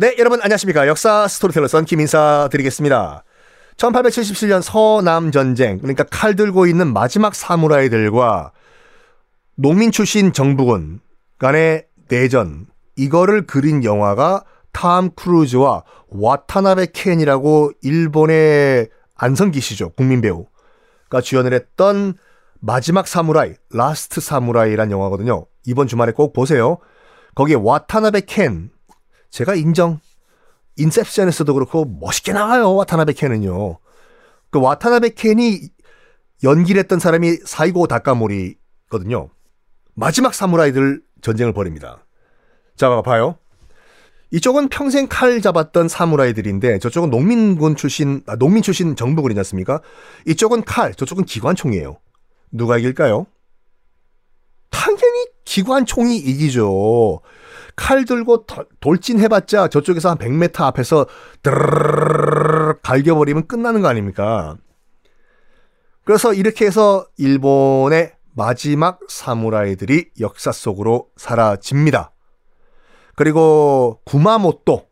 네, 여러분 안녕하십니까. 역사 스토리텔러 썬킴 인사 드리겠습니다. 1877년 서남 전쟁, 그러니까 칼 들고 있는 마지막 사무라이들과 농민 출신 정부군 간의 내전, 이거를 그린 영화가 탐 크루즈와 와타나베 켄이라고 일본의 안성기시죠. 국민 배우가 주연을 했던 마지막 사무라이, 라스트 사무라이란 영화거든요. 이번 주말에 꼭 보세요. 거기에 와타나베 켄, 제가 인정. 인셉션에서도 그렇고 멋있게 나와요. 와타나베 켄은요. 그 와타나베 켄이 연기를 했던 사람이 사이고 다카모리거든요. 마지막 사무라이들 전쟁을 벌입니다. 자, 봐요. 이쪽은 평생 칼 잡았던 사무라이들인데 저쪽은 농민군 출신, 아, 농민 출신 정부군이지 않습니까? 이쪽은 칼, 저쪽은 기관총이에요. 누가 이길까요? 당연히 기관총이 이기죠. 칼 들고 돌진해봤자 저쪽에서 한 100m 앞에서 드르르르 갈겨버리면 끝나는 거 아닙니까? 그래서 이렇게 해서 일본의 마지막 사무라이들이 역사 속으로 사라집니다. 그리고 구마모토,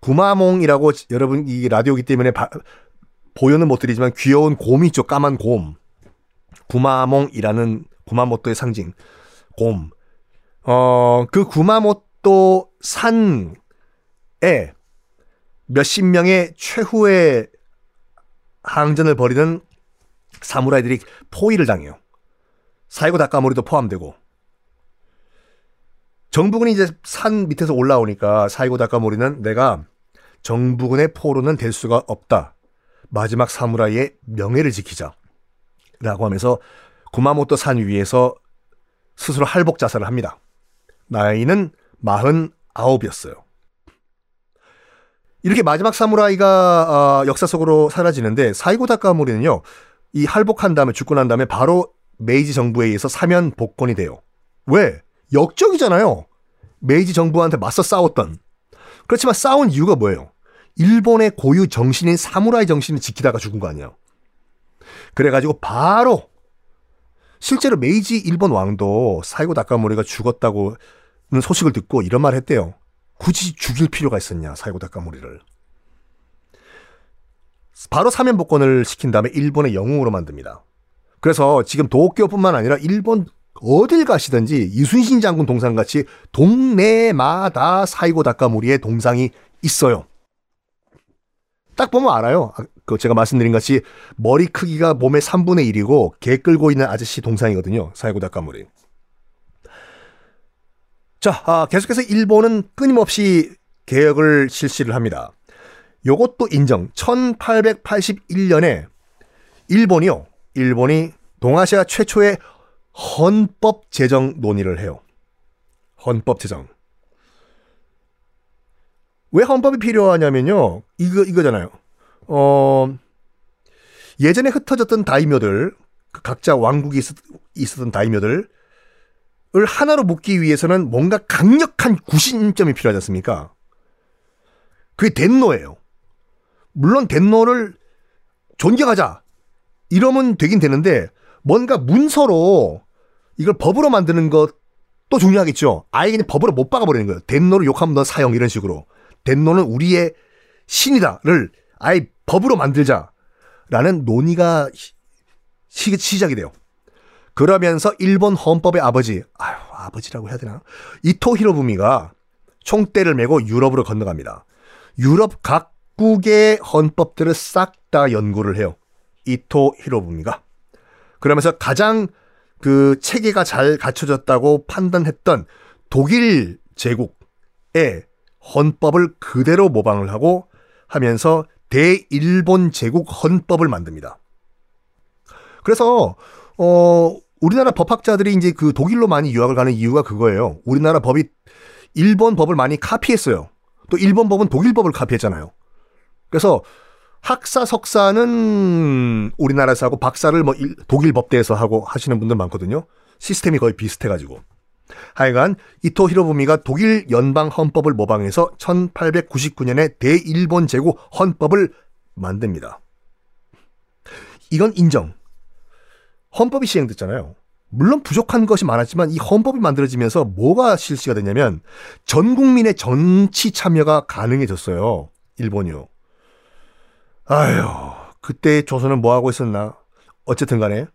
구마몽이라고 여러분 이 라디오기 때문에 바, 보여는 못 드리지만 귀여운 곰이 있죠. 까만 곰. 구마몽이라는 구마모토의 상징. 곰. 어, 그 구마모토 산에 몇십 명의 최후의 항전을 벌이는 사무라이들이 포위를 당해요. 사이고 다카모리도 포함되고. 정부군이 이제 산 밑에서 올라오니까 사이고 다카모리는 내가 정부군의 포로는 될 수가 없다. 마지막 사무라이의 명예를 지키자. 라고 하면서 구마모토 산 위에서 스스로 할복 자살을 합니다. 나이는 49이었어요. 이렇게 마지막 사무라이가 어, 역사 속으로 사라지는데 사이고 다카모리는요. 이 할복한 다음에 죽고 난 다음에 바로 메이지 정부에 의해서 사면 복권이 돼요. 왜? 역적이잖아요. 메이지 정부한테 맞서 싸웠던. 그렇지만 싸운 이유가 뭐예요? 일본의 고유 정신인 사무라이 정신을 지키다가 죽은 거 아니에요. 그래가지고 바로 실제로 메이지 일본 왕도 사이고 다카모리가 죽었다고 소식을 듣고 이런 말 했대요. 굳이 죽일 필요가 있었냐, 사이고 다카모리를. 바로 사면 복권을 시킨 다음에 일본의 영웅으로 만듭니다. 그래서 지금 도쿄뿐만 아니라 일본 어딜 가시든지 이순신 장군 동상같이 동네마다 사이고 다카모리의 동상이 있어요. 딱 보면 알아요. 아, 그 제가 말씀드린 것이 머리 크기가 몸의 3분의 1이고 개 끌고 있는 아저씨 동상이거든요. 사이고 다카모리. 자, 아, 계속해서 일본은 끊임없이 개혁을 실시를 합니다. 요것도 인정. 1881년에 일본이요. 일본이 동아시아 최초의 헌법 제정 논의를 해요. 헌법 제정. 왜 헌법이 필요하냐면요. 이거 이거잖아요. 어 예전에 흩어졌던 다이묘들 그 각자 왕국이 있었, 있었 던 다이묘들 을 하나로 묶기 위해서는 뭔가 강력한 구심점이 필요하지 않습니까? 그게 덴노예요. 물론 덴노를 존경하자. 이러면 되긴 되는데 뭔가 문서로 이걸 법으로 만드는 것도 중요하겠죠. 아예 그냥 법으로 못 박아버리는 거예요. 덴노를 욕하면 너 사형 이런 식으로. 덴노는 우리의 신이다를 아예 법으로 만들자라는 논의가 시, 시작이 돼요. 그러면서 일본 헌법의 아버지, 아유, 아버지라고 해야 되나? 이토 히로부미가 총대를 메고 유럽으로 건너갑니다. 유럽 각 각국의 헌법들을 싹 다 연구를 해요. 이토 히로부미가. 그러면서 가장 그 체계가 잘 갖춰졌다고 판단했던 독일 제국의 헌법을 그대로 모방을 하고 하면서 대일본 제국 헌법을 만듭니다. 그래서 어 우리나라 법학자들이 이제 그 독일로 많이 유학을 가는 이유가 그거예요. 우리나라 법이 일본 법을 많이 카피했어요. 또 일본 법은 독일 법을 카피했잖아요. 그래서 학사 석사는 우리나라에서 하고 박사를 뭐 독일 법대에서 하고 하시는 분들 많거든요. 시스템이 거의 비슷해가지고. 하여간 이토 히로부미가 독일 연방 헌법을 모방해서 1899년에 대일본 제국 헌법을 만듭니다. 이건 인정. 헌법이 시행됐잖아요. 물론 부족한 것이 많았지만 이 헌법이 만들어지면서 뭐가 실시가 됐냐면 전 국민의 정치 참여가 가능해졌어요. 일본이요. 아휴, 그때 조선은 뭐 하고 있었나? 어쨌든 간에.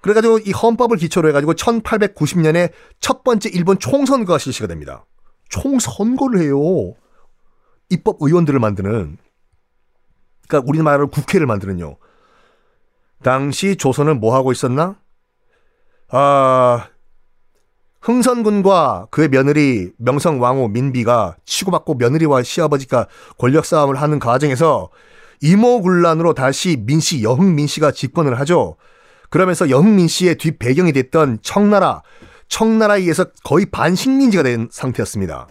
그래가지고 이 헌법을 기초로 해가지고 1890년에 첫 번째 일본 총선거가 실시가 됩니다. 총선거를 해요. 입법 의원들을 만드는. 그러니까 우리나라로 국회를 만드는요. 당시 조선은 뭐 하고 있었나? 아, 흥선군과 그의 며느리 명성왕후 민비가 치고받고 며느리와 시아버지가 권력 싸움을 하는 과정에서 이모군란으로 다시 민씨 여흥민 씨가 집권을 하죠. 그러면서 여흥민 씨의 뒷 배경이 됐던 청나라, 청나라에 의해서 거의 반식민지가 된 상태였습니다.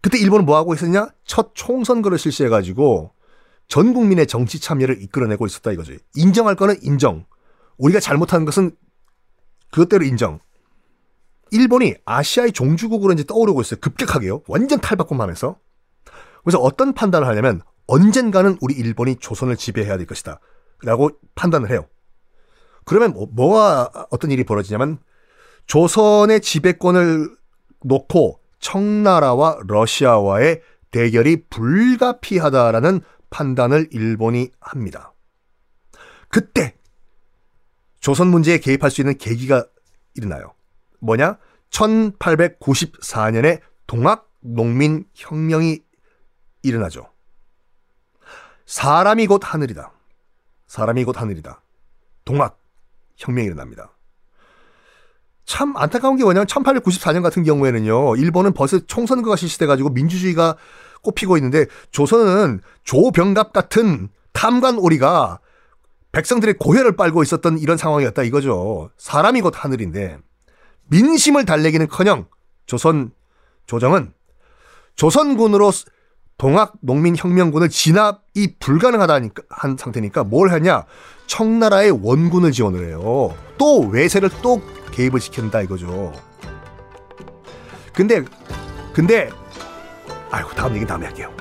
그때 일본은 뭐 하고 있었냐? 첫 총선거를 실시해가지고 전 국민의 정치 참여를 이끌어내고 있었다 이거지. 인정할 거는 인정. 우리가 잘못한 것은 그것대로 인정. 일본이 아시아의 종주국으로 이제 떠오르고 있어요. 급격하게요. 완전 탈바꿈하면서. 그래서 어떤 판단을 하냐면 언젠가는 우리 일본이 조선을 지배해야 될 것이다. 라고 판단을 해요. 그러면 뭐, 뭐가 어떤 일이 벌어지냐면 조선의 지배권을 놓고 청나라와 러시아와의 대결이 불가피하다라는 판단을 일본이 합니다. 그때 조선 문제에 개입할 수 있는 계기가 일어나요. 뭐냐? 1894년에 동학 농민 혁명이 일어나죠. 사람이 곧 하늘이다. 사람이 곧 하늘이다. 동학 혁명이 일어납니다. 참 안타까운 게 뭐냐면 1894년 같은 경우에는요. 일본은 벌써 총선거가 실시돼 가지고 민주주의가 꼽히고 있는데 조선은 조병갑 같은 탐관 오리가 백성들의 고혈을 빨고 있었던 이런 상황이었다 이거죠. 사람이 곧 하늘인데 민심을 달래기는커녕 조선 조정은 조선군으로 동학 농민혁명군을 진압 이 불가능하다는 한 상태니까 뭘 하냐? 청나라의 원군을 지원을 해요. 또 외세를 또 개입을 시킨다 이거죠. 근데 근데 아이고 다음 얘기 다음에 할게요.